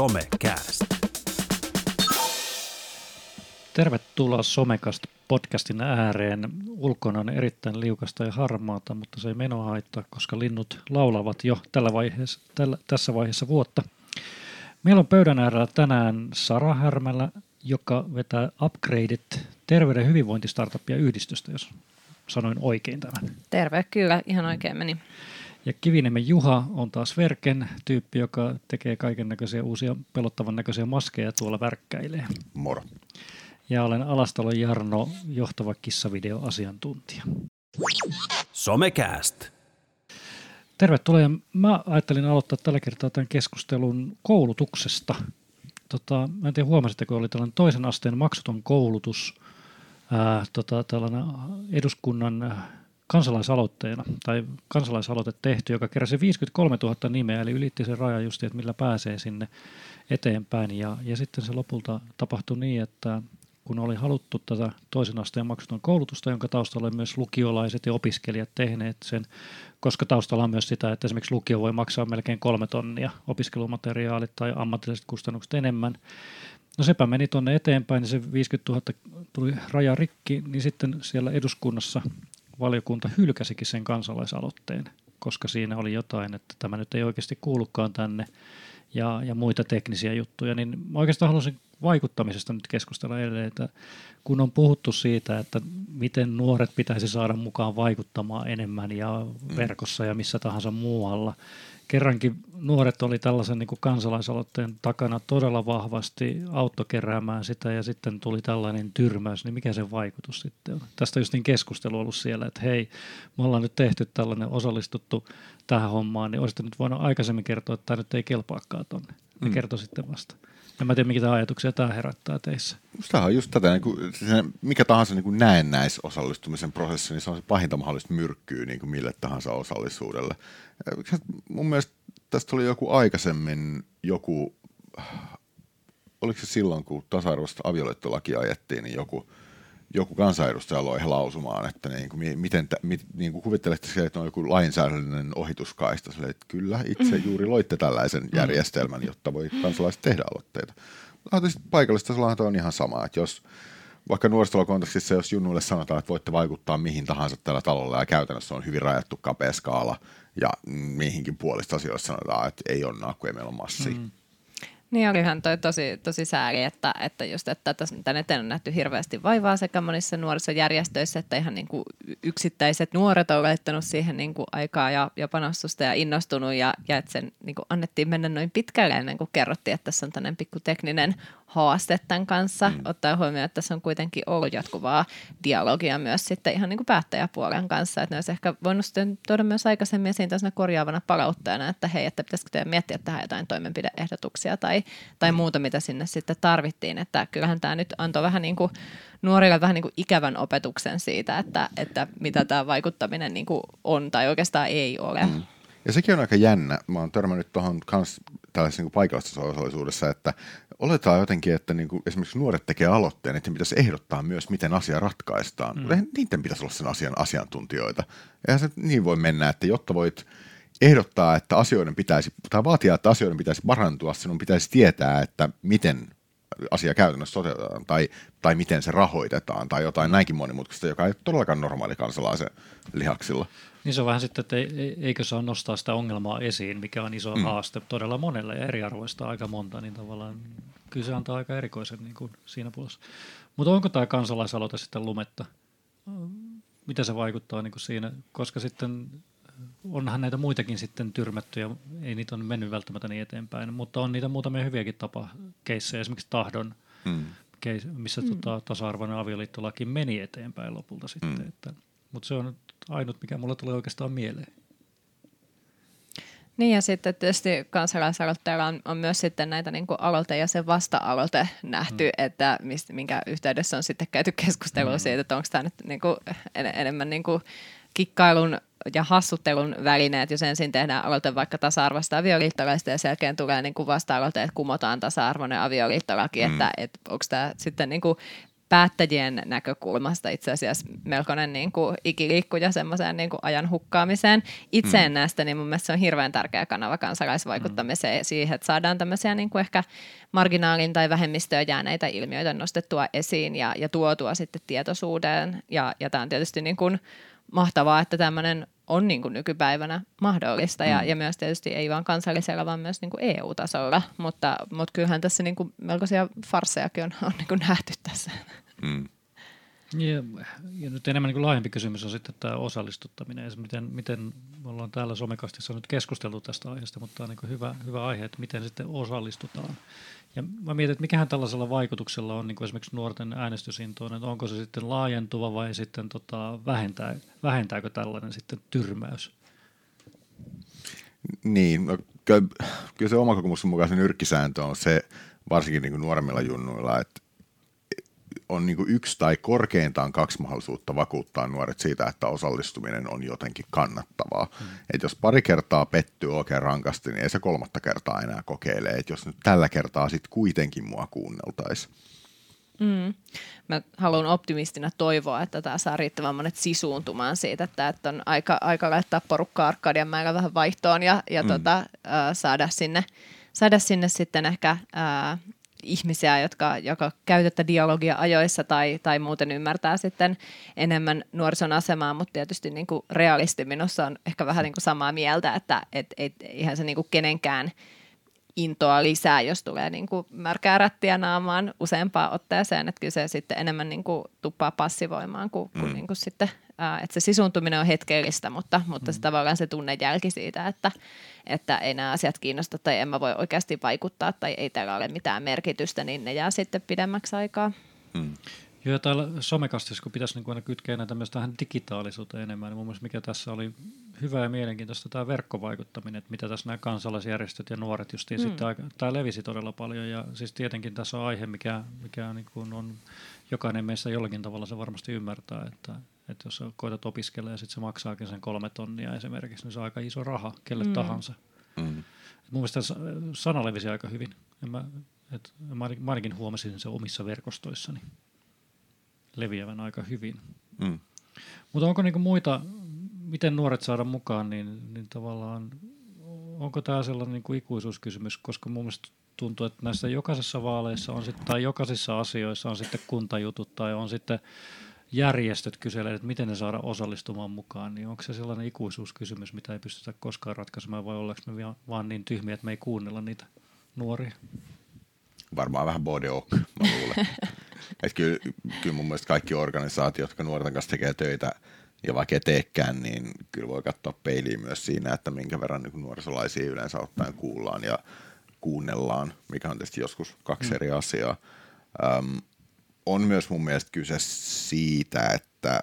Somecast. Tervetuloa Somekast podcastin ääreen. Ulkona on erittäin liukasta ja harmaata, mutta se ei menoa haittaa, koska linnut laulavat jo tällä vaiheessa, tällä, tässä vaiheessa vuotta. Meillä on pöydän äärellä tänään Sara Härmälä, joka vetää Upgradeit terveyden hyvinvointistartupia yhdistystä, jos sanoin oikein tämän. Terve, kyllä, ihan oikein meni. Ja Kiviniemen Juha on taas Verken tyyppi, joka tekee kaiken näköisiä uusia pelottavan näköisiä maskeja tuolla värkkäilee. Moro. Ja olen Alastalon Jarno, johtava kissavideoasiantuntija. Somecast. Tervetuloa. Mä ajattelin aloittaa tällä kertaa tämän keskustelun koulutuksesta. Tota, mä en tiedä huomasitteko, oli tällainen toisen asteen maksuton koulutus, ää, tota, tällainen eduskunnan kansalaisaloitteena, tai kansalaisaloite tehty, joka keräsi 53 000 nimeä, eli ylitti sen rajan just, että millä pääsee sinne eteenpäin. Ja, ja sitten se lopulta tapahtui niin, että kun oli haluttu tätä toisen asteen maksuton koulutusta, jonka taustalla oli myös lukiolaiset ja opiskelijat tehneet sen, koska taustalla on myös sitä, että esimerkiksi lukio voi maksaa melkein kolme tonnia opiskelumateriaalit tai ammatilliset kustannukset enemmän. No sepä meni tuonne eteenpäin, niin se 50 000 tuli raja rikki, niin sitten siellä eduskunnassa valiokunta hylkäsikin sen kansalaisaloitteen, koska siinä oli jotain, että tämä nyt ei oikeasti kuulukaan tänne ja, ja muita teknisiä juttuja, niin mä oikeastaan halusin vaikuttamisesta nyt keskustella edelleen, että kun on puhuttu siitä, että miten nuoret pitäisi saada mukaan vaikuttamaan enemmän ja mm. verkossa ja missä tahansa muualla, kerrankin nuoret oli tällaisen niin kuin kansalaisaloitteen takana todella vahvasti autokeräämään sitä ja sitten tuli tällainen tyrmäys, niin mikä se vaikutus sitten on? Tästä on just niin keskustelu ollut siellä, että hei, me ollaan nyt tehty tällainen osallistuttu tähän hommaan, niin olisitte nyt voinut aikaisemmin kertoa, että tämä nyt ei kelpaakaan tonne. Ne mm. kertoi sitten vasta. En mä tiedä, mitä ajatuksia tämä herättää teissä. Tämä on just tätä, niin kuin, mikä tahansa niin näennäisosallistumisen prosessi, niin se on se pahinta mahdollista myrkkyä niin kuin mille tahansa osallisuudelle. Mun mielestä tästä oli joku aikaisemmin joku, oliko se silloin, kun tasa-arvoista avioliittolakia ajettiin, niin joku, joku kansanedustaja loi lausumaan, että niin kuin, miten, mit, niin kuin kuvittelette se, että on joku lainsäädännöllinen ohituskaista. Sille, että kyllä, itse mm. juuri loitte tällaisen mm. järjestelmän, jotta voi kansalaiset tehdä aloitteita. Paikallista tasolla on ihan sama, että jos vaikka nuorisotalokontekstissa, jos junnuille sanotaan, että voitte vaikuttaa mihin tahansa tällä talolla ja käytännössä on hyvin rajattu kapea skaala ja mihinkin puolista asioista sanotaan, että ei ole nakku ja meillä on massi. Mm. Niin olihan toi tosi, tosi sääli, että, että just, että tämän eteen on nähty hirveästi vaivaa sekä monissa nuorisojärjestöissä, että ihan niin kuin yksittäiset nuoret on laittanut siihen niin kuin aikaa ja, ja panostusta ja innostunut ja, ja että sen niin kuin annettiin mennä noin pitkälle ennen kuin kerrottiin, että tässä on tämmöinen pikku tekninen haaste tämän kanssa, mm. ottaa huomioon, että tässä on kuitenkin ollut jatkuvaa dialogia myös sitten ihan niin kuin päättäjäpuolen kanssa, että ne olisi ehkä voinut sitten tuoda myös aikaisemmin esiin tämmöisenä korjaavana palautteena, että hei, että pitäisikö teidän miettiä tähän jotain toimenpideehdotuksia tai, tai mm. muuta, mitä sinne sitten tarvittiin, että kyllähän tämä nyt antoi vähän niin kuin nuorille vähän niin kuin ikävän opetuksen siitä, että, että mitä tämä vaikuttaminen niin kuin on tai oikeastaan ei ole. Mm. Ja sekin on aika jännä. Mä oon törmännyt tuohon kans tällaisessa niin paikallisessa osallisuudessa, että oletaan jotenkin, että niin kuin esimerkiksi nuoret tekee aloitteen, että pitäisi ehdottaa myös, miten asia ratkaistaan. Mm. Eihän niiden pitäisi olla sen asian asiantuntijoita. Eihän se niin voi mennä, että jotta voit ehdottaa, että asioiden pitäisi, tai vaatia, että asioiden pitäisi parantua, sinun pitäisi tietää, että miten asia käytännössä toteutetaan tai, tai miten se rahoitetaan tai jotain näinkin monimutkaista, joka ei todellakaan normaali kansalaisen lihaksilla. Niin se on vähän sitten, että eikö saa nostaa sitä ongelmaa esiin, mikä on iso mm. haaste todella monelle ja eriarvoista aika monta, niin tavallaan kyllä se antaa aika erikoisen niin kuin siinä puolessa. Mutta onko tämä kansalaisaloite sitten lumetta? Mitä se vaikuttaa niin kuin siinä? Koska sitten onhan näitä muitakin sitten tyrmätty ja ei niitä ole mennyt välttämättä niin eteenpäin, mutta on niitä muutamia hyviäkin tapa keissejä, esimerkiksi tahdon, mm. case, missä mm. tota, tasa-arvoinen avioliittolaki meni eteenpäin lopulta sitten. Mm. Että, mutta se on ainut, mikä mulle tulee oikeastaan mieleen. Niin ja sitten tietysti kansalaisaloitteella on, on myös sitten näitä niin aloite ja se vasta-aloite nähty, mm. että mistä, minkä yhteydessä on sitten käyty keskustelua mm. siitä, että onko tämä nyt niin kuin en, enemmän niin kuin kikkailun ja hassuttelun välineet, jos ensin tehdään aloite vaikka tasa-arvoista avioliittolaista ja sen jälkeen tulee niin kuin vasta-aloite, että kumotaan tasa-arvoinen avioliittolaki, mm. että, että onko tämä sitten niin kuin päättäjien näkökulmasta itse asiassa melkoinen niin kuin ikiliikkuja semmoiseen niin kuin ajan hukkaamiseen. Itse en mm. näistä, niin mun mielestä se on hirveän tärkeä kanava kansalaisvaikuttamiseen mm. siihen, että saadaan tämmöisiä niin kuin ehkä marginaalin tai vähemmistöön jääneitä ilmiöitä nostettua esiin ja, ja tuotua sitten tietoisuuteen. Ja, ja tämä on tietysti niin kuin mahtavaa, että tämmöinen on niin kuin nykypäivänä mahdollista ja, mm. ja myös tietysti ei vain kansallisella, vaan myös niin kuin EU-tasolla, mutta, mutta kyllähän tässä niin kuin melkoisia farsejakin on, on niin kuin nähty tässä. Mm. Ja, ja nyt enemmän niin laajempi kysymys on sitten tämä osallistuttaminen. Miten, miten me ollaan täällä somekastissa nyt keskusteltu tästä aiheesta, mutta tämä on niin hyvä, hyvä aihe, että miten sitten osallistutaan. Ja mä mietin, että mikähän tällaisella vaikutuksella on niin kuin esimerkiksi nuorten äänestysintoon, että onko se sitten laajentuva vai sitten tota, vähentää, vähentääkö tällainen sitten tyrmäys? Niin, no, kyllä, kyllä se oma kokemuksen mukaan se nyrkkisääntö on se, varsinkin niin kuin nuoremmilla junnuilla, että on niin yksi tai korkeintaan kaksi mahdollisuutta vakuuttaa nuoret siitä, että osallistuminen on jotenkin kannattavaa. Mm. Et jos pari kertaa pettyy oikein rankasti, niin ei se kolmatta kertaa enää kokeile. Et jos nyt tällä kertaa sitten kuitenkin mua kuunneltaisiin. Mm. Mä haluan optimistina toivoa, että tämä saa riittävän monet sisuuntumaan siitä, että, että on aika, aika laittaa porukkaa Arkadian määrä vähän vaihtoon ja, ja mm. tota, äh, saada, sinne, saada sinne sitten ehkä äh, ihmisiä, jotka, joka käytettä dialogia ajoissa tai, tai muuten ymmärtää sitten enemmän nuorison asemaa, mutta tietysti niin kuin realisti minussa on ehkä vähän niin kuin samaa mieltä, että et, et, eihän se niin kuin kenenkään intoa lisää, jos tulee niin kuin märkää rättiä naamaan useampaan otteeseen, että kyllä se sitten enemmän niin kuin tuppaa passivoimaan kuin, mm. kuin, niin kuin sitten, ää, että se sisuntuminen on hetkellistä, mutta, mutta mm. se tavallaan se tunnejälki siitä, että, että ei nämä asiat kiinnosta tai en mä voi oikeasti vaikuttaa tai ei täällä ole mitään merkitystä, niin ne jää sitten pidemmäksi aikaa. Hmm. Joo, täällä somekastissa, kun pitäisi niin aina kytkeä näitä myös tähän digitaalisuuteen enemmän, niin mun mielestä mikä tässä oli hyvä ja mielenkiintoista, tämä verkkovaikuttaminen, että mitä tässä nämä kansalaisjärjestöt ja nuoret justiin mm. sitten, tämä levisi todella paljon ja siis tietenkin tässä on aihe, mikä, mikä niin kuin on, jokainen meissä jollakin tavalla se varmasti ymmärtää, että, että jos koetat opiskella ja sitten se maksaakin sen kolme tonnia esimerkiksi, niin se on aika iso raha kelle mm. tahansa. Mm. Mun mielestä sana levisi aika hyvin. En mä, et, mä ainakin huomasin se omissa verkostoissani leviävän aika hyvin. Mm. Mutta onko niinku muita, miten nuoret saada mukaan, niin, niin tavallaan onko tämä sellainen niinku ikuisuuskysymys, koska mun mielestä tuntuu, että näissä jokaisessa vaaleissa on sit, tai jokaisissa asioissa on sitten kuntajutut tai on sitten järjestöt kyselee, että miten ne saada osallistumaan mukaan, niin onko se sellainen ikuisuuskysymys, mitä ei pystytä koskaan ratkaisemaan, vai ollaanko me vaan niin tyhmiä, että me ei kuunnella niitä nuoria? Varmaan vähän body ok, mä luulen. että kyllä, kyllä mun mielestä kaikki organisaatiot, jotka nuorten kanssa tekee töitä, ja vaikka ei teekään, niin kyllä voi katsoa peiliin myös siinä, että minkä verran niin nuorisolaisia yleensä ottaen kuullaan ja kuunnellaan, mikä on tietysti joskus kaksi mm. eri asiaa. Um, on myös mun mielestä kyse siitä, että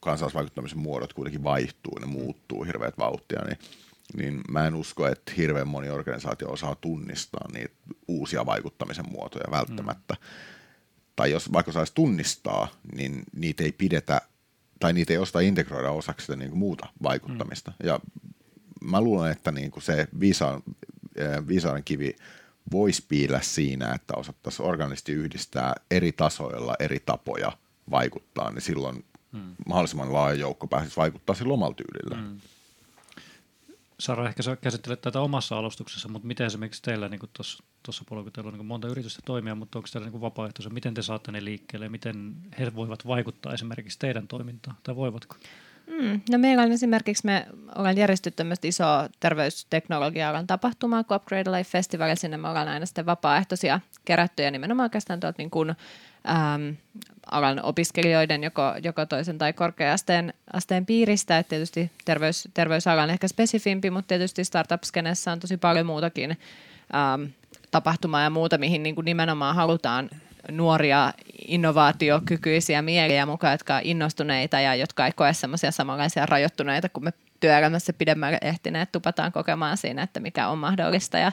kansalaisvaikuttamisen muodot kuitenkin vaihtuu, ne muuttuu hirveät vauhtia, niin, niin mä en usko, että hirveän moni organisaatio osaa tunnistaa niitä uusia vaikuttamisen muotoja välttämättä. Mm. Tai jos vaikka saisi tunnistaa, niin niitä ei pidetä, tai niitä ei osta integroida osaksi sitä niin kuin muuta vaikuttamista. Mm. Ja mä luulen, että niin kuin se viisaan, viisauden kivi voisi piillä siinä, että osattaisiin organisti yhdistää eri tasoilla eri tapoja vaikuttaa, niin silloin hmm. mahdollisimman laaja joukko pääsisi vaikuttaa sillä omalla tyylillä. Hmm. Sara, ehkä sä käsittelet tätä omassa alustuksessa, mutta miten esimerkiksi teillä niin tuossa puolella, teillä on niin monta yritystä toimia, mutta onko teillä niin vapaaehtoisia, miten te saatte ne liikkeelle ja miten he voivat vaikuttaa esimerkiksi teidän toimintaan, tai voivatko? Mm, no meillä on esimerkiksi, me ollaan järjestetty tämmöistä isoa terveysteknologia-alan tapahtumaa kuin Upgrade Life Festival, ja sinne me ollaan aina sitten vapaaehtoisia kerättyjä nimenomaan oikeastaan tuolta niin kuin, äm, alan opiskelijoiden joko, joko toisen tai korkea-asteen asteen piiristä, että tietysti terveys, terveysala on ehkä spesifimpi, mutta tietysti startup-skenessä on tosi paljon muutakin äm, tapahtumaa ja muuta, mihin niin kuin nimenomaan halutaan nuoria innovaatiokykyisiä mieliä mukaan, jotka on innostuneita ja jotka ei koe semmoisia samanlaisia rajoittuneita, kun me työelämässä pidemmälle ehtineet tupataan kokemaan siinä, että mikä on mahdollista. Ja,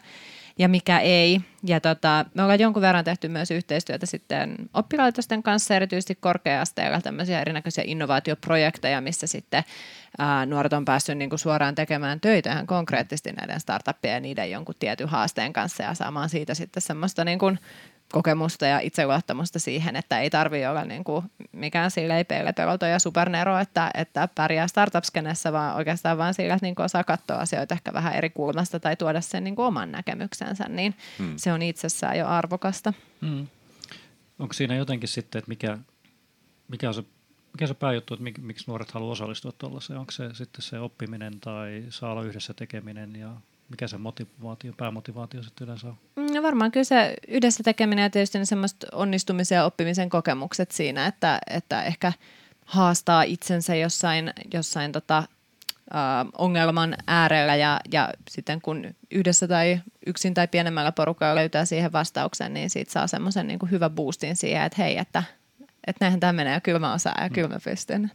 ja mikä ei. Ja tota, me ollaan jonkun verran tehty myös yhteistyötä sitten oppilaitosten kanssa, erityisesti korkea-asteella tämmöisiä erinäköisiä innovaatioprojekteja, missä sitten ää, nuoret on päässyt niin kuin suoraan tekemään töitä ihan konkreettisesti näiden startuppien ja niiden jonkun tietyn haasteen kanssa ja saamaan siitä sitten semmoista niin kuin kokemusta ja itseluottamusta siihen, että ei tarvitse olla niin kuin mikään silleen peilepeloto ja supernero, että, että pärjää startup-skenessä, vaan oikeastaan vaan sillä, että niin kuin osaa katsoa asioita ehkä vähän eri kulmasta tai tuoda sen niin kuin oman näkemyksensä, niin hmm. se on itsessään jo arvokasta. Hmm. Onko siinä jotenkin sitten, että mikä, mikä on se mikä se pääjuttu, että miksi nuoret haluaa osallistua tuollaiseen? Onko se sitten se oppiminen tai saa olla yhdessä tekeminen ja mikä se motivaatio, päämotivaatio sitten yleensä on? Mm, no varmaan kyllä se yhdessä tekeminen ja tietysti ne semmoista onnistumisen ja oppimisen kokemukset siinä, että, että ehkä haastaa itsensä jossain, jossain tota, äh, ongelman äärellä ja, ja sitten kun yhdessä tai yksin tai pienemmällä porukalla löytää siihen vastauksen, niin siitä saa semmoisen niin hyvän boostin siihen, että hei, että, että näinhän tämä menee ja kyllä mä osaan ja kyllä mä pystyn.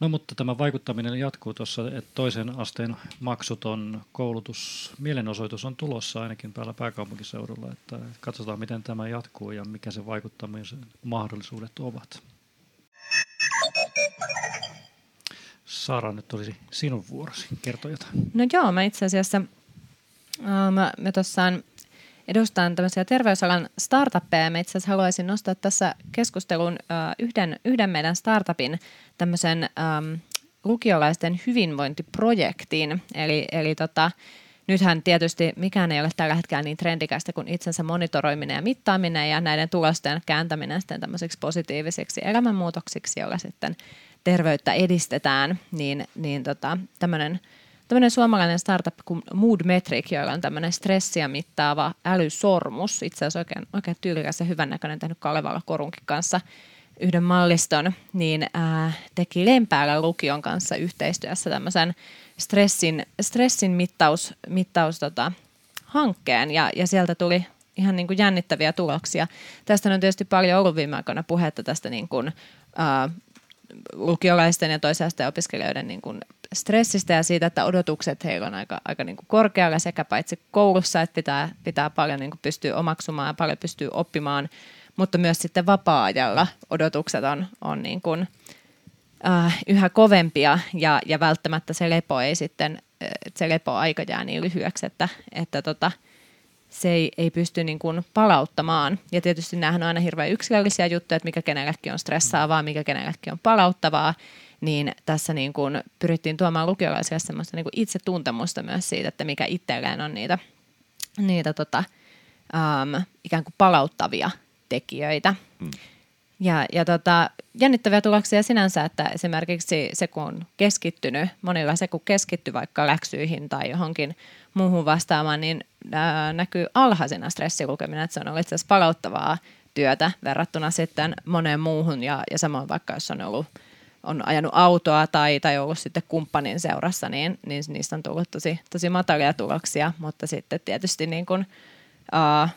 No mutta tämä vaikuttaminen jatkuu tuossa, että toisen asteen maksuton koulutus, mielenosoitus on tulossa ainakin päällä pääkaupunkiseudulla, että katsotaan miten tämä jatkuu ja mikä se vaikuttamisen mahdollisuudet ovat. Saara, nyt olisi sinun vuorosi. Kerto jotain. No joo, mä itse asiassa, mä, mä tuossaan edustan tämmöisiä terveysalan startuppeja. Mä itse asiassa haluaisin nostaa tässä keskustelun uh, yhden, yhden meidän startupin tämmöisen um, lukiolaisten hyvinvointiprojektin. Eli, eli tota, nythän tietysti mikään ei ole tällä hetkellä niin trendikästä kuin itsensä monitoroiminen ja mittaaminen ja näiden tulosten kääntäminen sitten tämmöisiksi positiivisiksi elämänmuutoksiksi, joilla sitten terveyttä edistetään, niin, niin tota, tämmöinen – tämmöinen suomalainen startup kuin Mood Metric, jolla on tämmöinen stressiä mittaava älysormus. Itse asiassa oikein, oikein tyylikäs ja hyvännäköinen tehnyt Kalevalla Korunkin kanssa yhden malliston, niin ää, teki Lempäällä lukion kanssa yhteistyössä tämmöisen stressin, stressin mittaus, mittaus tota, hankkeen ja, ja sieltä tuli ihan niin kuin jännittäviä tuloksia. Tästä on tietysti paljon ollut viime aikoina puhetta tästä niin kuin, ää, lukiolaisten ja toisen asteen opiskelijoiden niin kuin stressistä ja siitä, että odotukset heillä on aika, aika niin kuin korkealla sekä paitsi koulussa, että pitää, pitää paljon niin kuin pystyä omaksumaan ja paljon pystyä oppimaan, mutta myös sitten vapaa-ajalla odotukset on, on niin kuin, äh, yhä kovempia ja, ja välttämättä se lepo ei sitten, se lepoaika jää niin lyhyeksi, että, että tota, se ei, ei pysty niin kuin palauttamaan. Ja tietysti nämähän on aina hirveän yksilöllisiä juttuja, että mikä kenellekin on stressaavaa, mikä kenellekin on palauttavaa niin tässä niin kuin pyrittiin tuomaan lukiolaisille semmoista niin kuin itsetuntemusta myös siitä, että mikä itselleen on niitä, niitä tota, um, ikään kuin palauttavia tekijöitä. Mm. Ja, ja tota, jännittäviä tuloksia sinänsä, että esimerkiksi se kun on keskittynyt, monilla se kun keskittyy vaikka läksyihin tai johonkin muuhun vastaamaan, niin ää, näkyy alhaisena stressilukeminen, että se on ollut itse asiassa palauttavaa työtä verrattuna sitten moneen muuhun ja, ja samoin vaikka jos on ollut on ajanut autoa tai, tai ollut sitten kumppanin seurassa, niin, niin niistä on tullut tosi, tosi matalia tuloksia, mutta sitten tietysti niin kuin, uh,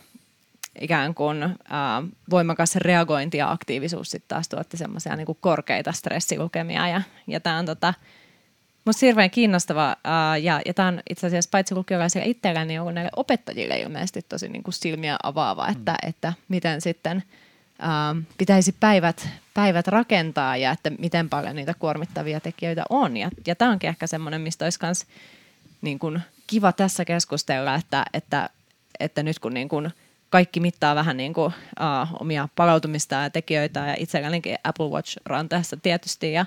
ikään kuin uh, voimakas reagointi ja aktiivisuus sitten taas tuotti semmoisia niin kuin korkeita stressilukemia ja, ja tämä on tota, Musta hirveän kiinnostava uh, ja, ja tämä on itse asiassa paitsi lukiolaisille itselleen, niin on näille opettajille ilmeisesti tosi niin kuin silmiä avaava, että, mm. että miten sitten – Ähm, pitäisi päivät, päivät rakentaa ja että miten paljon niitä kuormittavia tekijöitä on. Ja, ja tämä onkin ehkä semmoinen, mistä olisi myös niin kuin kiva tässä keskustella, että, että, että nyt kun niin kuin kaikki mittaa vähän niin kuin, uh, omia palautumista ja tekijöitä ja itsellänikin Apple Watch ranteessa tietysti ja,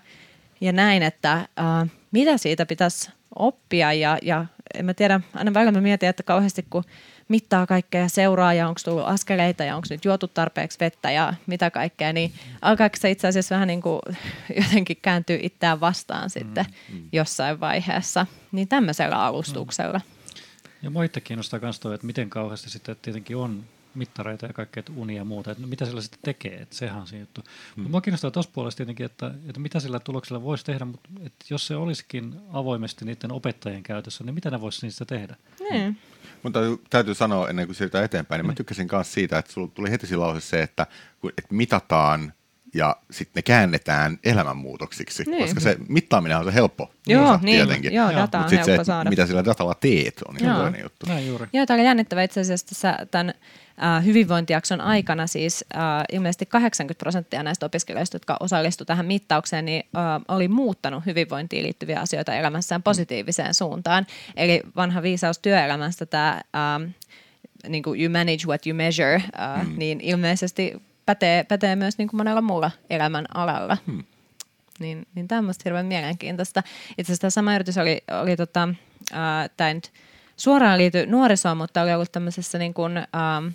ja näin, että uh, mitä siitä pitäisi oppia ja, ja en mä tiedä, aina välillä mä mietin, että kauheasti kun mittaa kaikkea ja seuraa ja onko tullut askeleita ja onko nyt juotu tarpeeksi vettä ja mitä kaikkea, niin alkaako se itse asiassa vähän niin kuin jotenkin kääntyy itseään vastaan sitten mm, mm. jossain vaiheessa, niin tämmöisellä alustuksella. Mm. Ja mua itse kiinnostaa myös toi, että miten kauheasti sitten tietenkin on mittareita ja kaikkea unia ja muuta, että mitä sillä sitten tekee, että sehän on se juttu. Mm. Mutta mua kiinnostaa tuossa puolesta tietenkin, että, että mitä sillä tuloksella voisi tehdä, mutta että jos se olisikin avoimesti niiden opettajien käytössä, niin mitä ne voisi niistä tehdä? Mm. Mutta täytyy sanoa ennen kuin siirrytään eteenpäin, niin mä mm. tykkäsin myös siitä, että sulla tuli heti lause se, että, että mitataan ja sitten ne käännetään elämänmuutoksiksi, niin. koska se mittaaminen on se helppo joo, osa niin, tietenkin. Joo, data on helppo se, saada. mitä sillä datalla teet, on ihan toinen juttu. Näin juuri. Joo, tämä oli jännittävä itse asiassa tässä tämän äh, hyvinvointijakson aikana siis äh, ilmeisesti 80 prosenttia näistä opiskelijoista, jotka osallistuivat tähän mittaukseen, niin äh, oli muuttanut hyvinvointiin liittyviä asioita elämässään positiiviseen suuntaan. Eli vanha viisaus työelämästä tämä... Äh, niin kuin you manage what you measure, uh, mm. niin ilmeisesti pätee, pätee myös niin kuin monella muulla elämän alalla. Mm. Niin, niin tämä on minusta hirveän mielenkiintoista. Itse asiassa tämä sama yritys oli, oli tota, uh, tämä nyt suoraan liity nuorisoon, mutta oli ollut tämmöisessä niin kuin, uh,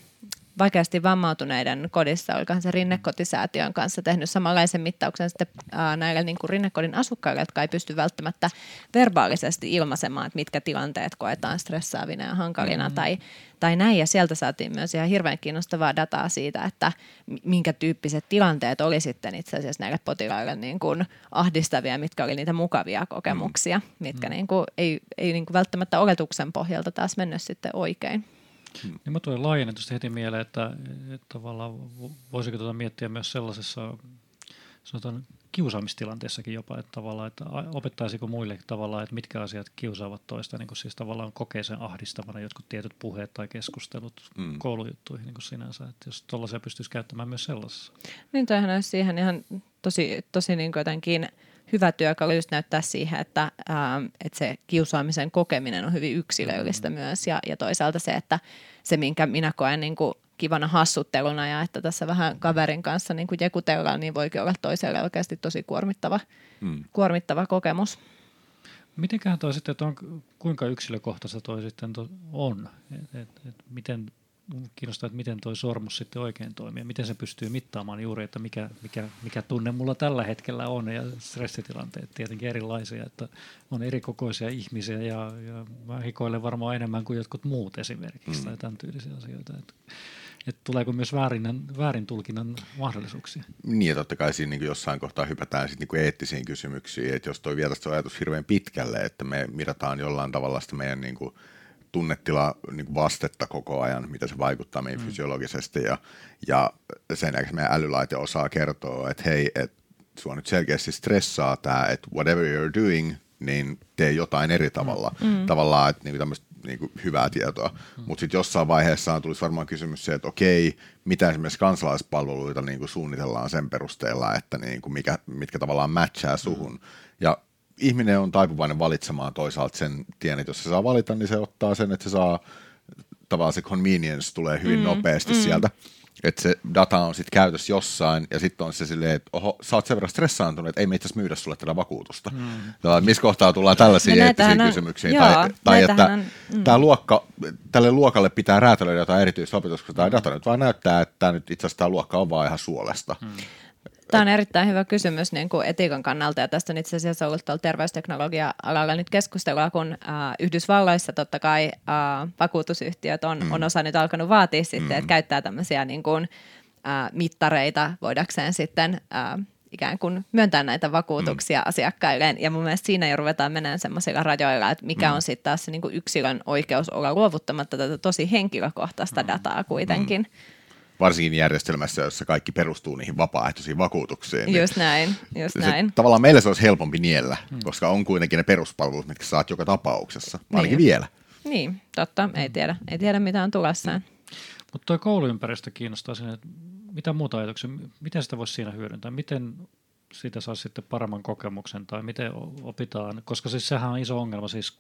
vaikeasti vammautuneiden kodissa, olikohan se Rinnekotisäätiön kanssa tehnyt samanlaisen mittauksen sitten ää, näille niin kuin Rinnekodin asukkaille, jotka ei pysty välttämättä verbaalisesti ilmaisemaan, että mitkä tilanteet koetaan stressaavina ja hankalina mm-hmm. tai, tai näin. Ja sieltä saatiin myös ihan hirveän kiinnostavaa dataa siitä, että minkä tyyppiset tilanteet oli sitten itse asiassa näille potilaille niin kuin ahdistavia, mitkä oli niitä mukavia kokemuksia, mitkä mm-hmm. niin kuin ei, ei niin kuin välttämättä oletuksen pohjalta taas mennyt sitten oikein. Hmm. Niin mä tulee laajennetusti heti mieleen, että, että tavallaan voisiko tuota miettiä myös sellaisessa sanotaan kiusaamistilanteessakin jopa, että tavallaan, että opettaisiko muille tavallaan, että mitkä asiat kiusaavat toista, niin kuin siis tavallaan kokee sen ahdistavana jotkut tietyt puheet tai keskustelut mm. koulujuttuihin niin kuin sinänsä, että jos tuollaisia pystyisi käyttämään myös sellaisessa. Niin toihan olisi siihen ihan tosi, tosi niin kuin jotenkin hyvä työkalu just näyttää siihen, että, ää, että se kiusaamisen kokeminen on hyvin yksilöllistä mm-hmm. myös ja, ja toisaalta se, että se minkä minä koen niin kuin kivana hassutteluna ja että tässä vähän kaverin kanssa niin kuin jekutellaan, niin voikin olla toiselle oikeasti tosi kuormittava, mm. kuormittava kokemus. Mitenköhän toi sitten, että on, kuinka yksilökohtaista toi sitten on? Et, et, et miten kiinnostaa, että miten tuo sormus sitten oikein toimii ja miten se pystyy mittaamaan juuri, että mikä, mikä, mikä tunne mulla tällä hetkellä on ja stressitilanteet tietenkin erilaisia, että on eri kokoisia ihmisiä ja, ja mä hikoilen varmaan enemmän kuin jotkut muut esimerkiksi mm. tai tämän tyylisiä asioita. Että, että tuleeko myös väärin, väärin tulkinnan mahdollisuuksia? Niin, ja totta kai siinä niin jossain kohtaa hypätään sitten niin eettisiin kysymyksiin, että jos toi vietäisi ajatus hirveän pitkälle, että me mirataan jollain tavalla sitä meidän niin kuin tunnetila niin vastetta koko ajan, mitä se vaikuttaa meihin mm. fysiologisesti ja, ja sen jälkeen meidän älylaite osaa kertoa, että hei, että sua nyt selkeästi stressaa tämä, että whatever you're doing, niin tee jotain eri tavalla. Mm. mm. Tavallaan, että niin tämmöistä niin kuin hyvää tietoa. Mm. Mutta sitten jossain vaiheessa tulisi varmaan kysymys se, että okei, mitä esimerkiksi kansalaispalveluita niin kuin suunnitellaan sen perusteella, että niin kuin mikä, mitkä tavallaan matchaa suhun. Mm. Ja ihminen on taipuvainen valitsemaan toisaalta sen tien, että jos se saa valita, niin se ottaa sen, että se saa tavallaan se convenience tulee hyvin mm, nopeasti mm. sieltä. Että se data on sitten käytössä jossain, ja sitten on se silleen, että oho, sä oot sen verran stressaantunut, että ei me itse myydä sulle tätä vakuutusta. Mm. Tavallaan, missä kohtaa tullaan tällaisiin no eettisiin on, kysymyksiin. Joo, tai tai että on, mm. tämä luokka, tälle luokalle pitää räätälöidä jotain erityistä opetusta, tai data nyt vaan näyttää, että tämä nyt itse asiassa tämä luokka on vaan ihan suolesta. Mm. Tämä on erittäin hyvä kysymys niin kuin etiikan kannalta ja tästä on itse asiassa ollut tuolla terveysteknologia-alalla nyt keskustelua, kun äh, Yhdysvalloissa totta kai äh, vakuutusyhtiöt on, mm. on osa nyt alkanut vaatia sitten, mm. että käyttää tämmöisiä niin kuin, äh, mittareita voidakseen sitten äh, ikään kuin myöntää näitä vakuutuksia mm. asiakkailleen. Ja mun mielestä siinä jo ruvetaan menemään semmoisilla rajoilla, että mikä mm. on sitten taas se niin kuin yksilön oikeus olla luovuttamatta tätä tosi henkilökohtaista mm. dataa kuitenkin. Mm varsinkin järjestelmässä, jossa kaikki perustuu niihin vapaaehtoisiin vakuutuksiin. Niin just näin, just se, näin. Tavallaan meille se olisi helpompi niellä, hmm. koska on kuitenkin ne peruspalvelut, mitkä saat joka tapauksessa, ainakin niin. vielä. Niin, totta, ei tiedä, ei tiedä mitä on tulossaan. Hmm. Mutta tuo kouluympäristö kiinnostaa sinne, että mitä muuta ajatuksia, miten sitä voisi siinä hyödyntää, miten siitä saa sitten paremman kokemuksen tai miten opitaan, koska siis sehän on iso ongelma siis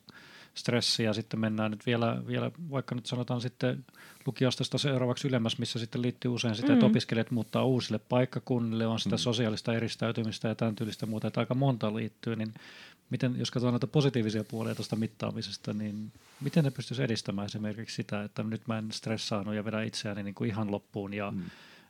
stressi ja sitten mennään nyt vielä, vielä vaikka nyt sanotaan sitten lukiosta seuraavaksi ylemmäs, missä sitten liittyy usein sitä, että mm. opiskelijat muuttaa uusille paikkakunnille, on sitä mm. sosiaalista eristäytymistä ja tämän tyylistä muuta, että aika monta liittyy, niin miten, jos katsotaan näitä positiivisia puolia tuosta mittaamisesta, niin miten ne pystyisi edistämään esimerkiksi sitä, että nyt mä en stressaanut ja vedä itseäni niin kuin ihan loppuun ja mm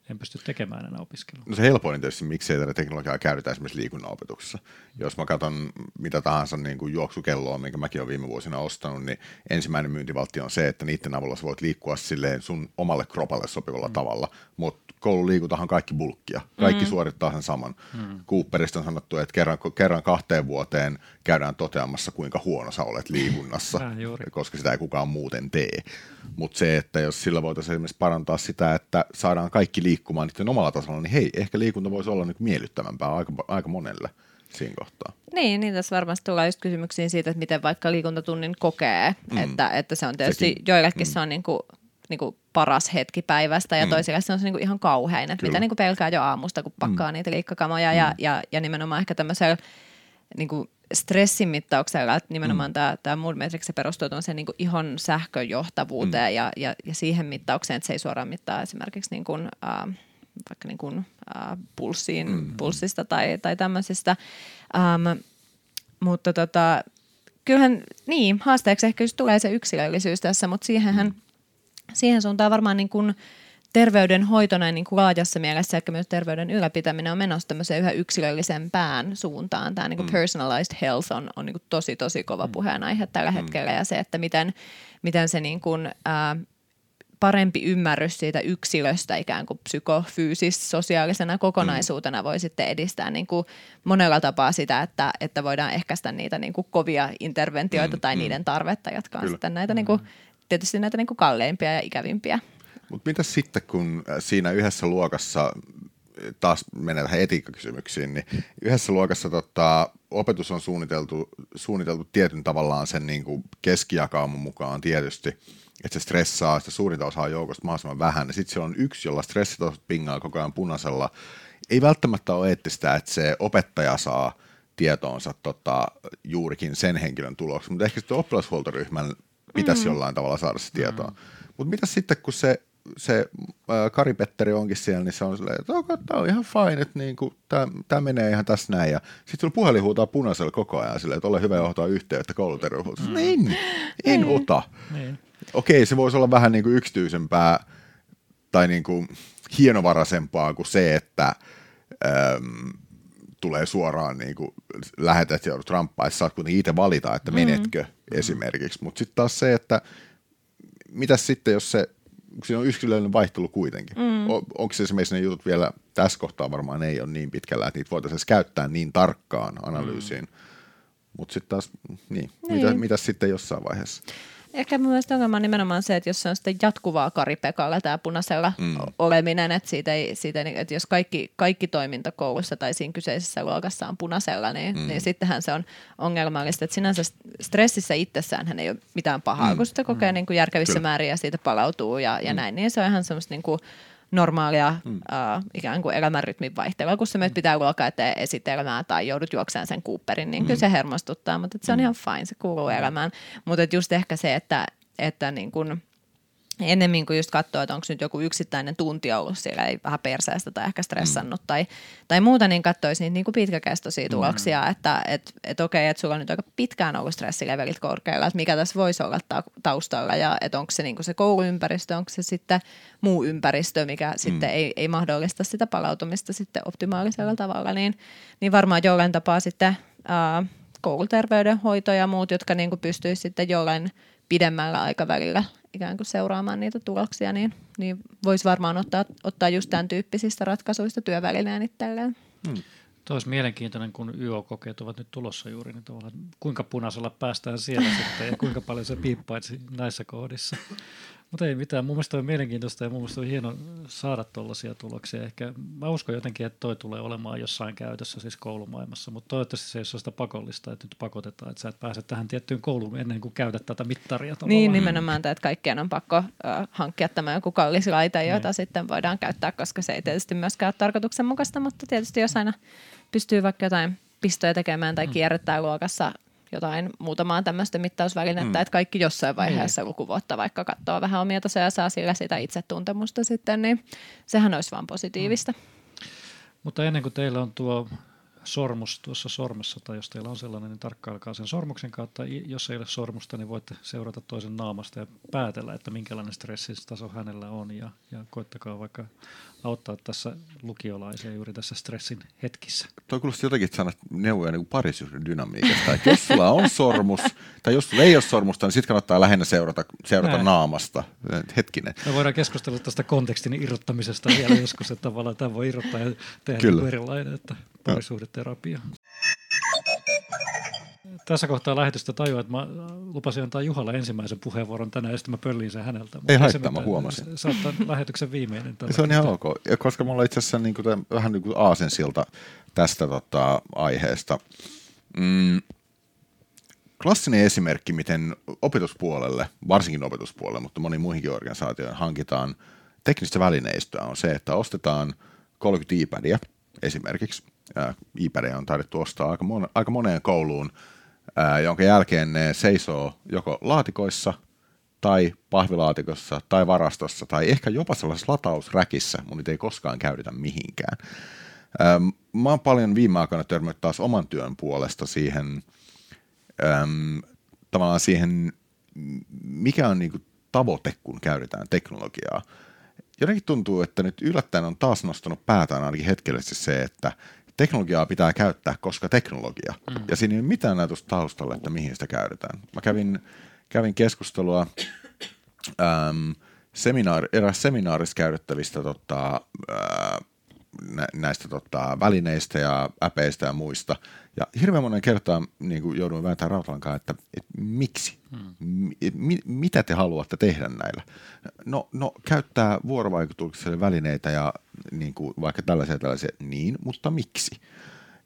en pysty tekemään enää opiskelua. No se helpoin tietysti, miksei tätä teknologiaa käytetä esimerkiksi liikunnan opetuksessa. Jos mä katson mitä tahansa niin kuin juoksukelloa, minkä mäkin olen viime vuosina ostanut, niin ensimmäinen myyntivaltti on se, että niiden avulla sä voit liikkua silleen sun omalle kropalle sopivalla mm. tavalla, mutta koululiikuntahan kaikki bulkkia. Kaikki mm. suorittaa sen saman. Mm. Cooperista on sanottu, että kerran, kerran kahteen vuoteen käydään toteamassa, kuinka huono sä olet liikunnassa, koska sitä ei kukaan muuten tee. Mutta se, että jos sillä voitaisiin esimerkiksi parantaa sitä, että saadaan kaikki liikkumaan niiden omalla tasolla, niin hei, ehkä liikunta voisi olla nyt miellyttävämpää aika, aika monelle siinä kohtaa. Niin, niin tässä varmasti tulee just kysymyksiin siitä, että miten vaikka liikuntatunnin kokee, mm. että, että se on tietysti, Sekin, joillekin mm. se on niin kuin niin kuin paras hetki päivästä ja mm. toisille se on niin kuin ihan kauhein, että Kyllä. mitä niin kuin pelkää jo aamusta, kun pakkaa mm. niitä liikkakamoja mm. ja, ja, ja nimenomaan ehkä tämmöisellä niin kuin stressin mittauksella, että nimenomaan mm. tämä, tämä Mood Metrics perustuu sen niin ihon sähköjohtavuuteen mm. ja, ja, ja siihen mittaukseen, että se ei suoraan mittaa esimerkiksi niin kuin, äh, vaikka niin kuin, äh, pulssiin, mm. pulssista tai, tai tämmöisistä. Ähm, mutta tota, kyllähän niin, haasteeksi ehkä just tulee se yksilöllisyys tässä, mutta siihenhän, mm. siihen suuntaan varmaan niin kuin terveydenhoito näin niin kuin laajassa mielessä, ehkä myös terveyden ylläpitäminen on menossa tämmöiseen yhä yksilöllisempään suuntaan. Tämä niin kuin mm. personalized health on, on niin kuin tosi, tosi kova mm. puheenaihe tällä mm. hetkellä ja se, että miten, miten se niin kuin, ää, parempi ymmärrys siitä yksilöstä ikään kuin psykofyysis sosiaalisena kokonaisuutena voi sitten edistää niin kuin monella tapaa sitä, että, että voidaan ehkäistä niitä niin kuin kovia interventioita mm, tai mm. niiden tarvetta, jotka on Kyllä. sitten näitä niin kuin, tietysti näitä niin kuin kalleimpia ja ikävimpiä. Mutta mitä sitten, kun äh, siinä yhdessä luokassa, taas menee tähän etiikkakysymyksiin, niin yhdessä luokassa tota, opetus on suunniteltu, suunniteltu tietyn tavallaan sen niin kuin keskijakauman mukaan tietysti, että se stressaa sitä suurinta osaa joukosta mahdollisimman vähän. Ja sitten siellä on yksi, jolla stressitasot pingaa koko ajan punaisella. Ei välttämättä ole eettistä, että se opettaja saa tietoonsa tota, juurikin sen henkilön tuloksen, mutta ehkä sitten oppilashuoltoryhmän pitäisi mm. jollain tavalla saada se tietoa. Mm. Mutta mitä sitten, kun se se äh, Kari-Petteri onkin siellä, niin se on silleen, että okay, tämä on ihan fine, että niinku, tämä menee ihan tässä näin. Ja sitten sulla puhelin huutaa punaisella koko ajan silleen, että ole hyvä johtaa yhteyttä kouluterveydenhuoltoon. Mm. En, en mm. ota. Niin. Okei, se voisi olla vähän niinku yksityisempää tai niinku hienovaraisempaa kuin se, että äm, tulee suoraan niin kuin lähetät joudut ramppaa, että saat kuitenkin itse valita, että menetkö mm. esimerkiksi. Mutta sitten taas se, että mitä sitten, jos se siinä on yksilöllinen vaihtelu kuitenkin. Mm. On, onko esimerkiksi ne jutut vielä tässä kohtaa varmaan ei ole niin pitkällä, että niitä voitaisiin käyttää niin tarkkaan analyysiin. Mm. Mutta sitten taas, niin, niin. Mitä, mitä sitten jossain vaiheessa? Ehkä mun mielestä ongelma on nimenomaan se, että jos se on sitten jatkuvaa karipekalla tämä punaisella mm. oleminen, että, siitä ei, siitä ei, että jos kaikki, kaikki toiminta koulussa tai siinä kyseisessä luokassa on punaisella, niin, mm. niin sittenhän se on ongelmallista. Että sinänsä stressissä itsessään hän ei ole mitään pahaa, mm. kun sitä kokee mm. niin kuin järkevissä Kyllä. määrin ja siitä palautuu ja, ja mm. näin, niin se on ihan semmoista niin kuin, normaalia mm. uh, ikään kuin elämänrytmin vaihtelua, kun sä menet pitää luokkaa eteen esitelmää tai joudut juokseen sen Cooperin, niin mm. kyllä se hermostuttaa, mutta se on mm. ihan fine, se kuuluu elämään. Mutta just ehkä se, että, että niin kuin, ennemmin kuin just katsoa, että onko nyt joku yksittäinen tunti ollut siellä, ei vähän perseestä tai ehkä stressannut mm. tai, tai muuta, niin katsoisi niitä niin kuin pitkäkestoisia mm. tuloksia, mm. että et, et okei, että sulla on nyt aika pitkään ollut stressilevelit korkealla, että mikä tässä voisi olla taustalla ja että onko se niin kuin se kouluympäristö, onko se sitten muu ympäristö, mikä mm. sitten ei, ei mahdollista sitä palautumista sitten optimaalisella tavalla, niin, niin varmaan jollain tapaa sitten ää, kouluterveydenhoito ja muut, jotka niin kuin pystyisi sitten jollain pidemmällä aikavälillä ikään kuin seuraamaan niitä tuloksia, niin, niin voisi varmaan ottaa, ottaa just tämän tyyppisistä ratkaisuista työvälineen itselleen. Hmm. Tuo olisi mielenkiintoinen, kun YO-kokeet ovat nyt tulossa juuri, niin kuinka punaisella päästään siellä sitten ja kuinka paljon se piippaisi näissä kohdissa. Mutta ei mitään. Mun mielestä on mielenkiintoista ja mun mielestä on hieno saada tuollaisia tuloksia. Ehkä mä uskon jotenkin, että toi tulee olemaan jossain käytössä siis koulumaailmassa, mutta toivottavasti se ei ole sitä pakollista, että nyt pakotetaan, että sä et pääse tähän tiettyyn kouluun ennen kuin käytät tätä mittaria. Tavallaan. Niin, nimenomaan, että kaikkien on pakko hankkia tämä joku kallis laite, niin. jota niin. sitten voidaan käyttää, koska se ei tietysti myöskään ole tarkoituksenmukaista, mutta tietysti jos aina pystyy vaikka jotain pistoja tekemään tai mm. kierrättää luokassa jotain muutamaa tämmöistä mittausvälinettä, mm. että kaikki jossain vaiheessa mm. lukuvuotta vaikka katsoo vähän omia tasoja ja saa sillä sitä itsetuntemusta sitten, niin sehän olisi vaan positiivista. Mm. Mutta ennen kuin teillä on tuo sormus tuossa sormessa, tai jos teillä on sellainen, niin tarkkailkaa sen sormuksen kautta. Jos ei ole sormusta, niin voitte seurata toisen naamasta ja päätellä, että minkälainen stressistaso hänellä on, ja, ja koittakaa vaikka auttaa tässä lukiolaisia juuri tässä stressin hetkissä. Toi kuulosti jotenkin, että sanat neuvoja niin parisuuden dynamiikasta. Että jos sulla on sormus, tai jos sulla ei ole sormusta, niin sitten kannattaa lähinnä seurata, seurata naamasta. Hetkinen. Me voidaan keskustella tästä kontekstin irrottamisesta vielä joskus, että tavallaan tämä voi irrottaa ja tehdä Kyllä. erilainen, että parisuhdeterapia tässä kohtaa lähetystä tajua, että mä lupasin antaa Juhalle ensimmäisen puheenvuoron tänään, ja sitten mä pöllin sen häneltä. Ei haittaa, mä huomasin. Saattaa lähetyksen viimeinen. Se on ihan ok, ja koska mulla itse asiassa niin kuin, vähän niin kuin aasensilta tästä tota, aiheesta. Mm, klassinen esimerkki, miten opetuspuolelle, varsinkin opetuspuolelle, mutta moni muihinkin organisaatioihin hankitaan teknistä välineistöä, on se, että ostetaan 30 iPadia esimerkiksi, iPad on taidettu ostaa aika, mon, aika moneen kouluun, ää, jonka jälkeen ne seisoo joko laatikoissa tai pahvilaatikossa tai varastossa tai ehkä jopa sellaisessa latausräkissä, mun niitä ei koskaan käytetä mihinkään. Ää, mä oon paljon viime aikoina törmännyt taas oman työn puolesta siihen, äm, tavallaan siihen, mikä on niinku tavoite, kun käytetään teknologiaa. Jotenkin tuntuu, että nyt yllättäen on taas nostanut päätään ainakin hetkellisesti se, että teknologiaa pitää käyttää, koska teknologia. Mm. Ja siinä ei ole mitään näytöstä taustalla, että mihin sitä käytetään. Mä kävin, kävin keskustelua äm, seminaari, eräs seminaarissa käytettävistä tota, ää, näistä tota, välineistä ja äpeistä ja muista. Ja hirveän monen kertaa niin kuin jouduin vääntämään rautalankaan, että, että miksi? Hmm. Mi, mitä te haluatte tehdä näillä? No, no käyttää vuorovaikutukselle välineitä ja niin kuin, vaikka tällaisia tällaisia, niin, mutta miksi?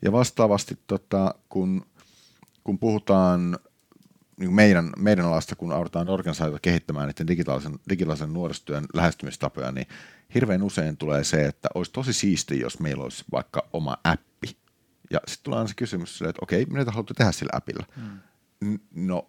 Ja vastaavasti, tota, kun, kun puhutaan niin meidän, meidän alasta, kun autetaan organisaatiota kehittämään niiden digitaalisen, digitaalisen nuorisotyön lähestymistapoja, niin hirveän usein tulee se, että olisi tosi siisti, jos meillä olisi vaikka oma appi. Ja sitten tulee aina se kysymys että okei, mitä te haluatte tehdä sillä appilla? Hmm. No,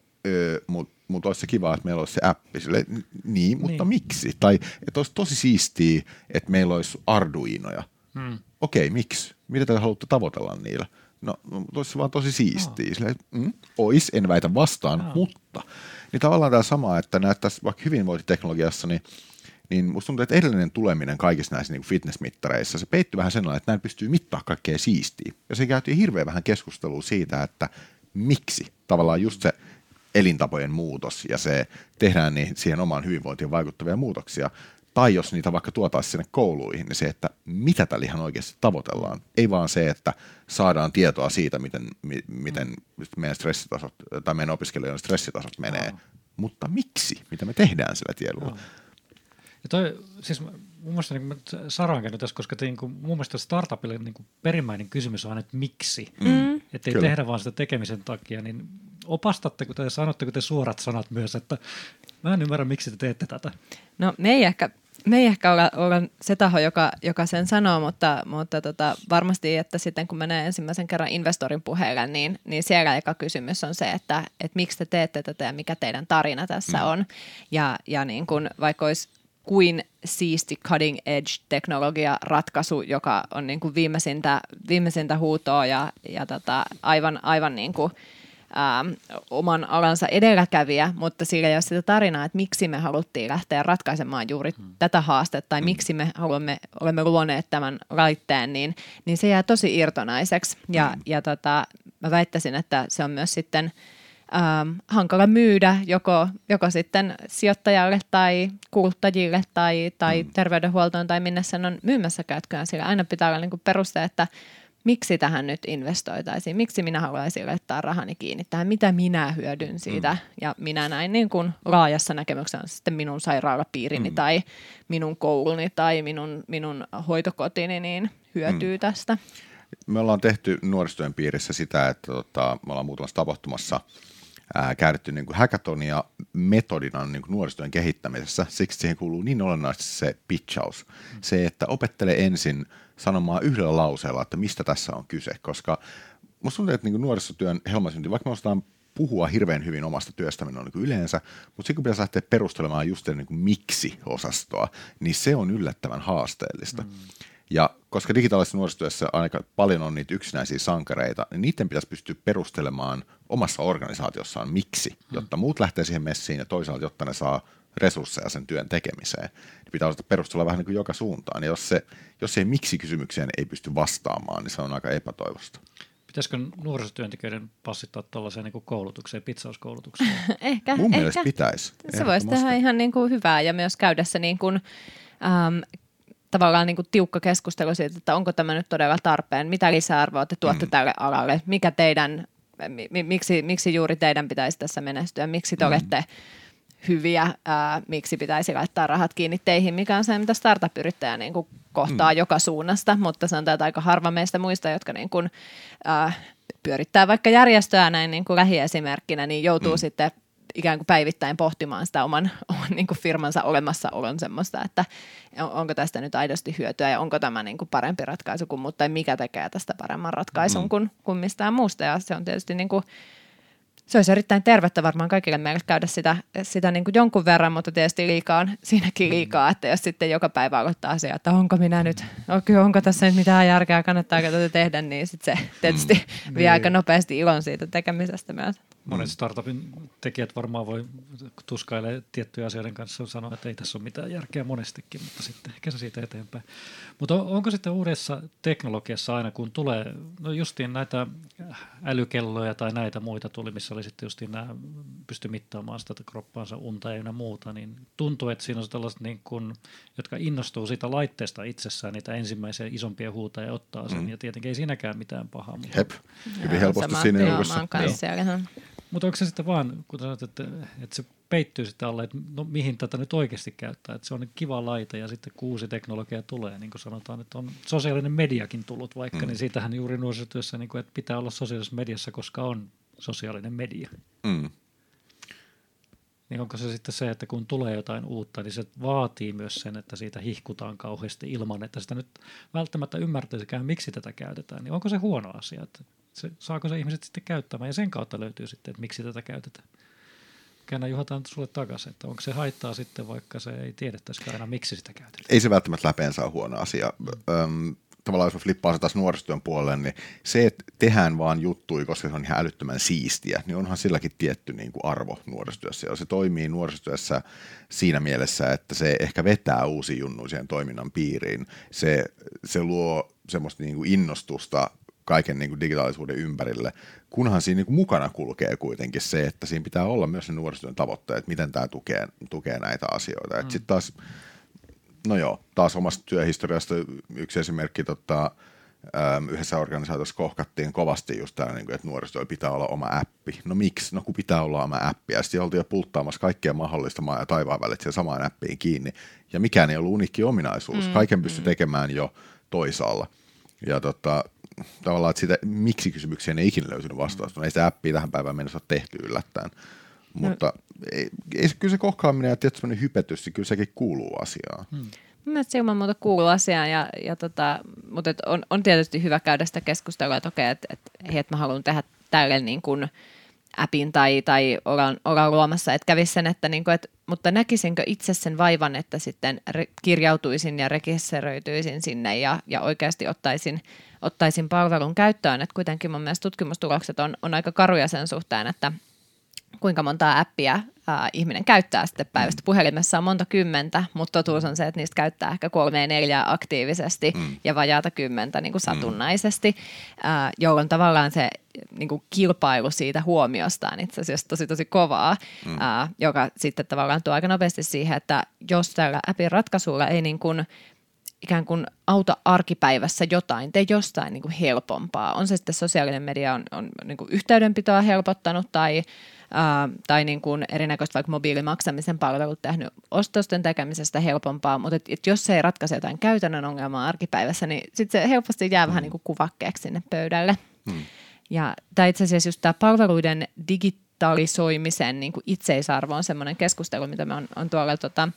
mutta mut olisi se kiva, että meillä olisi se appi. Sille, niin, mutta niin. miksi? Tai että olisi tosi siistiä, että meillä olisi Arduinoja. Hmm. Okei, miksi? Mitä te haluatte tavoitella niillä? No, olisi vaan tosi siistiä. Silleen, mm, ois, en väitä vastaan, oh. mutta. Niin tavallaan tämä sama, että näyttäisi vaikka hyvinvointiteknologiassa, niin niin musta tuntuu, että edellinen tuleminen kaikissa näissä niin fitnessmittareissa, se peittyy vähän sen että näin pystyy mittaa kaikkea siistiä. Ja se käytiin hirveän vähän keskustelua siitä, että miksi tavallaan just se elintapojen muutos ja se tehdään niin siihen omaan hyvinvointiin vaikuttavia muutoksia. Tai jos niitä vaikka tuotaisiin sinne kouluihin, niin se, että mitä tällä ihan oikeasti tavoitellaan. Ei vaan se, että saadaan tietoa siitä, miten, miten meidän stressitasot tai meidän opiskelijoiden stressitasot menee. No. Mutta miksi? Mitä me tehdään sillä tiedolla? Ja toi, siis mun mielestä niin Sara on tässä, koska te, niin kuin, mun mielestä startupille niin kuin perimmäinen kysymys on, että miksi. Mm. Että ei Kyllä. tehdä vaan sitä tekemisen takia, niin opastatteko te, sanotteko te suorat sanat myös, että mä en ymmärrä, miksi te teette tätä? No me ei ehkä me ei ehkä olla, olla se taho, joka, joka sen sanoo, mutta, mutta tota, varmasti, että sitten kun menee ensimmäisen kerran investorin puheelle, niin, niin siellä eka kysymys on se, että, että miksi te teette tätä ja mikä teidän tarina tässä mm. on. Ja, ja niin kun, vaikka olisi kuin siisti cutting edge teknologia ratkaisu, joka on niin kuin viimeisintä, viimeisintä huutoa ja, ja tota, aivan, aivan niin kuin, ähm, oman alansa edelläkävijä, mutta sillä ei ole sitä tarinaa, että miksi me haluttiin lähteä ratkaisemaan juuri hmm. tätä haastetta tai hmm. miksi me haluamme, olemme luoneet tämän laitteen, niin, niin se jää tosi irtonaiseksi. Ja, hmm. ja tota, mä väittäisin, että se on myös sitten – ähm, hankala myydä joko, joko sitten sijoittajalle tai kuluttajille tai, tai mm. terveydenhuoltoon tai minne sen on myymässä käytköön. Sillä aina pitää olla niin kuin peruste, että miksi tähän nyt investoitaisiin, miksi minä haluaisin laittaa rahani kiinni tähän, mitä minä hyödyn siitä. Mm. Ja minä näin niin kuin laajassa näkemyksessä sitten minun sairaalapiirini mm. tai minun kouluni tai minun, minun hoitokotini niin hyötyy mm. tästä. Me ollaan tehty nuorisotyön piirissä sitä, että tota, me ollaan muutamassa tapahtumassa – ää, käytetty niin kuin hackathonia metodina niin kuin nuorisotyön kehittämisessä. Siksi siihen kuuluu niin olennaisesti se pitchaus. Mm. Se, että opettele ensin sanomaan yhdellä lauseella, että mistä tässä on kyse, koska musta tuntuu, että niin nuorisotyön helmasynti, vaikka me osataan puhua hirveän hyvin omasta työstämme niin kuin yleensä, mutta sitten kun pitäisi lähteä perustelemaan just niin miksi-osastoa, niin se on yllättävän haasteellista. Mm. Ja koska digitaalisessa nuorisotyössä aika paljon on niitä yksinäisiä sankareita, niin niiden pitäisi pystyä perustelemaan omassa organisaatiossaan miksi, hmm. jotta muut lähtee siihen messiin ja toisaalta, jotta ne saa resursseja sen työn tekemiseen. Niin pitää osata perustella vähän niin kuin joka suuntaan. Ja jos, se, jos se miksi-kysymykseen ei pysty vastaamaan, niin se on aika epätoivosta. Pitäisikö nuorisotyöntekijöiden passittaa tuollaiseen niin koulutukseen, pizzauskoulutukseen? ehkä. Mun ehkä. mielestä pitäisi. Se voisi tehdä ihan niin kuin hyvää ja myös käydä se niin kuin, ähm, tavallaan niin kuin tiukka keskustelu siitä, että onko tämä nyt todella tarpeen, mitä lisäarvoa te tuotte mm. tälle alalle, mikä teidän, mi, miksi, miksi juuri teidän pitäisi tässä menestyä, miksi te mm. olette hyviä, ää, miksi pitäisi laittaa rahat kiinni teihin, mikä on se, mitä startup-yrittäjä niin kuin kohtaa mm. joka suunnasta, mutta se on tätä aika harva meistä muista, jotka niin kuin, ää, pyörittää vaikka järjestöä näin niin kuin lähiesimerkkinä, niin joutuu mm. sitten ikään kuin päivittäin pohtimaan sitä oman, oman niin kuin firmansa olemassaolon semmoista, että onko tästä nyt aidosti hyötyä ja onko tämä niin kuin parempi ratkaisu kuin muut, tai mikä tekee tästä paremman ratkaisun mm. kuin, kuin mistään muusta. Ja se on tietysti niin kuin, se olisi erittäin tervettä varmaan kaikille meille käydä sitä, sitä niin kuin jonkun verran, mutta tietysti liikaa on siinäkin mm. liikaa, että jos sitten joka päivä aloittaa asia, että onko minä nyt, onko tässä nyt mitään järkeä, kannattaako tätä tehdä, niin sitten se tietysti mm. vie aika nopeasti ilon siitä tekemisestä myös. Monet mm. startupin tekijät varmaan voi tuskailee tiettyjä asioiden kanssa sanoa, että ei tässä ole mitään järkeä monestikin, mutta sitten ehkä se siitä eteenpäin. Mutta onko sitten uudessa teknologiassa aina, kun tulee, no justiin näitä älykelloja tai näitä muita tuli, missä oli sitten justiin nämä, pysty mittaamaan sitä kroppaansa unta ja muuta, niin tuntuu, että siinä on tällaiset niin kuin, jotka innostuu siitä laitteesta itsessään, niitä ensimmäisiä isompia huuta ja ottaa sen, mm. ja tietenkin ei siinäkään mitään pahaa. Mutta... Hep, hyvin helposti siinä joukossa. Mutta onko se sitten vaan, kun sanoit, että, että se peittyy sitten alle, että no, mihin tätä nyt oikeasti käyttää, että se on kiva laite ja sitten kuusi teknologia tulee, niin kuin sanotaan, että on sosiaalinen mediakin tullut vaikka, mm. niin siitähän juuri nuorisotyössä, niin kuin, että pitää olla sosiaalisessa mediassa, koska on sosiaalinen media. Mm. Niin onko se sitten se, että kun tulee jotain uutta, niin se vaatii myös sen, että siitä hihkutaan kauheasti ilman, että sitä nyt välttämättä ymmärtäisikään, miksi tätä käytetään. Niin onko se huono asia, että se, saako se ihmiset sitten käyttämään ja sen kautta löytyy sitten, että miksi tätä käytetään. Käännä Juha sulle takaisin, että onko se haittaa sitten, vaikka se ei tiedettäisikään aina, miksi sitä käytetään. Ei se välttämättä läpeensä ole huono asia. Mm. Öm, tavallaan jos mä flippaan se taas nuorisotyön puolelle, niin se, että tehdään vaan juttui, koska se on ihan älyttömän siistiä, niin onhan silläkin tietty niin kuin arvo nuorisotyössä. Ja se toimii nuorisotyössä siinä mielessä, että se ehkä vetää uusi junnu siihen toiminnan piiriin. Se, se luo semmoista niin kuin innostusta kaiken niin kuin digitaalisuuden ympärille, kunhan siinä niin kuin mukana kulkee kuitenkin se, että siinä pitää olla myös ne nuorisotyön tavoitteet, miten tämä tukee, tukee näitä asioita. Mm. Sitten taas, no joo, taas omasta työhistoriasta yksi esimerkki, tota, yhdessä organisaatiossa kohkattiin kovasti just tämä, niin että nuorisotyöllä pitää olla oma appi. No miksi? No kun pitää olla oma appi. Ja sitten oltiin jo pulttaamassa kaikkea mahdollista maa ja taivaan välit siihen samaan appiin kiinni. Ja mikään ei ollut unikki ominaisuus. Mm. Kaiken pystyi mm. tekemään jo toisaalla. Ja tota, tavallaan, että sitä miksi kysymykseen ei ikinä löytynyt vastausta. Ei sitä appia tähän päivään mennessä ole tehty yllättäen. Mutta no. ei, ei, kyllä se kohkaaminen ja tietysti hypetys, niin kyllä sekin kuuluu asiaan. Hmm. Mielestäni se ilman muuta kuuluu asiaan, ja, ja tota, mutta on, on, tietysti hyvä käydä sitä keskustelua, että okei, että, että, että mä haluan tehdä tälle niin kuin – appin tai, tai ollaan, ollaan luomassa, että kävisi sen, että, niin kuin, että mutta näkisinkö itse sen vaivan, että sitten re, kirjautuisin ja rekisteröityisin sinne ja, ja oikeasti ottaisin, ottaisin palvelun käyttöön, että kuitenkin mun mielestä tutkimustulokset on, on aika karuja sen suhteen, että kuinka montaa appia ää, ihminen käyttää sitten päivästä. Mm. Puhelimessa on monta kymmentä, mutta totuus on se, että niistä käyttää ehkä kolme neljää aktiivisesti mm. ja vajaata kymmentä niin kuin mm. satunnaisesti, ää, jolloin tavallaan se niin kuin kilpailu siitä huomiosta on itse asiassa tosi tosi kovaa, mm. ää, joka sitten tavallaan tuo aika nopeasti siihen, että jos tällä appin ratkaisulla ei niin kuin ikään kuin auta arkipäivässä jotain, tee jostain niin kuin helpompaa. On se sitten sosiaalinen media on, on niin kuin yhteydenpitoa helpottanut tai ää, tai niin kuin erinäköistä vaikka mobiilimaksamisen palvelut tehnyt ostosten tekemisestä helpompaa, mutta et, et jos se ei ratkaise jotain käytännön ongelmaa arkipäivässä, niin sitten se helposti jää mm. vähän niin kuin kuvakkeeksi sinne pöydälle. Mm. Ja tämä itse asiassa just tämä palveluiden digitalisoimisen niin kuin itseisarvo on semmoinen keskustelu, mitä me on, on tuolla tota,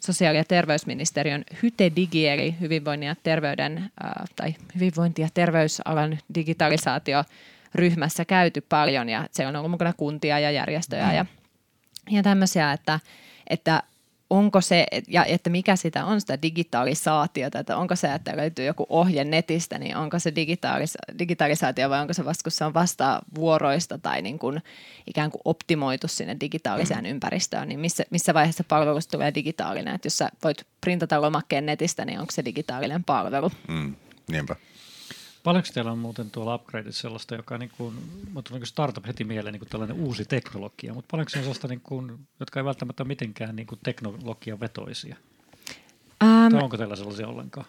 sosiaali- ja terveysministeriön HYTE-digi, eli hyvinvoinnin ja terveyden, tai hyvinvointi- ja terveysalan digitalisaatio ryhmässä käyty paljon ja siellä on ollut mukana kuntia ja järjestöjä ja, ja tämmöisiä, että, että onko se, ja että mikä sitä on sitä digitalisaatiota, että onko se, että löytyy joku ohje netistä, niin onko se digitalis- digitalisaatio vai onko se vasta, kun se on vasta vuoroista tai niin kuin ikään kuin optimoitu sinne digitaaliseen mm. ympäristöön, niin missä, missä vaiheessa palvelusta tulee digitaalinen, että jos sä voit printata lomakkeen netistä, niin onko se digitaalinen palvelu? Mm, niinpä. Paljonko teillä on muuten tuolla upgradeissa sellaista, joka niin kuin, mutta niin kuin startup heti mieleen niin kuin tällainen uusi teknologia, mutta paljonko se on sellaista, niin kuin, jotka ei välttämättä mitenkään niin kuin teknologia vetoisia? Um, tai onko teillä sellaisia ollenkaan?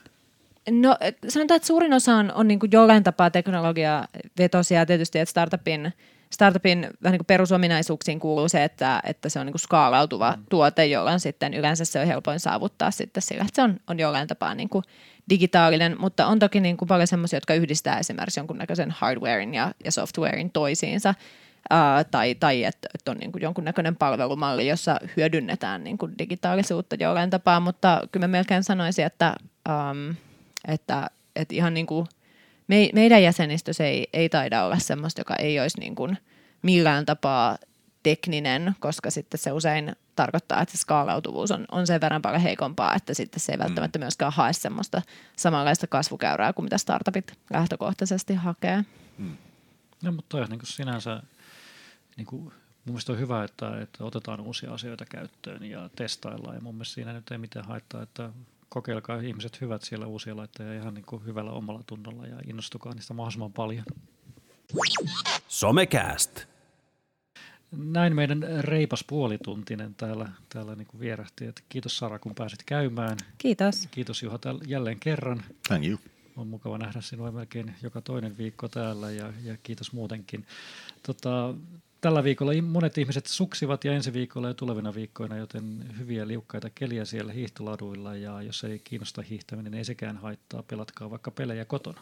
No sanotaan, että suurin osa on, on niin kuin jollain tapaa teknologia vetosia tietysti, että startupin, startupin vähän niin kuin perusominaisuuksiin kuuluu se, että, että se on niin kuin skaalautuva mm. tuote, jolloin sitten yleensä se on helpoin saavuttaa sitten sillä, että se on, on jollain tapaa niin kuin digitaalinen, mutta on toki niin kuin paljon sellaisia, jotka yhdistää esimerkiksi jonkunnäköisen hardwarein ja, ja softwarein toisiinsa. ää, tai, tai että, että on niin kuin jonkunnäköinen palvelumalli, jossa hyödynnetään niin kuin digitaalisuutta jollain tapaa, mutta kyllä mä melkein sanoisin, että, äm, että, että ihan niin kuin me, meidän jäsenistö ei, ei taida olla sellaista, joka ei olisi niin kuin millään tapaa tekninen, koska sitten se usein tarkoittaa, että se skaalautuvuus on, on sen verran paljon heikompaa, että sitten se ei mm. välttämättä myöskään hae semmoista samanlaista kasvukäyrää kuin mitä startupit lähtökohtaisesti hakee. Mm. No, mutta toi on niin kuin sinänsä, niin kuin, mun mielestä on hyvä, että, että otetaan uusia asioita käyttöön ja testaillaan. Ja mun mielestä siinä nyt ei mitään haittaa, että kokeilkaa ihmiset hyvät siellä uusia laitteja ihan niin kuin hyvällä omalla tunnolla ja innostukaa niistä mahdollisimman paljon. Somecast. Näin meidän reipas puolituntinen täällä, täällä niin kuin vierähti. Että kiitos Sara, kun pääsit käymään. Kiitos. Kiitos Juha täl, jälleen kerran. Thank you. On mukava nähdä sinua melkein joka toinen viikko täällä ja, ja kiitos muutenkin. Tota, tällä viikolla monet ihmiset suksivat ja ensi viikolla ja tulevina viikkoina, joten hyviä liukkaita keliä siellä hiihtoladuilla ja jos ei kiinnosta hiihtäminen, niin ei sekään haittaa. Pelatkaa vaikka pelejä kotona.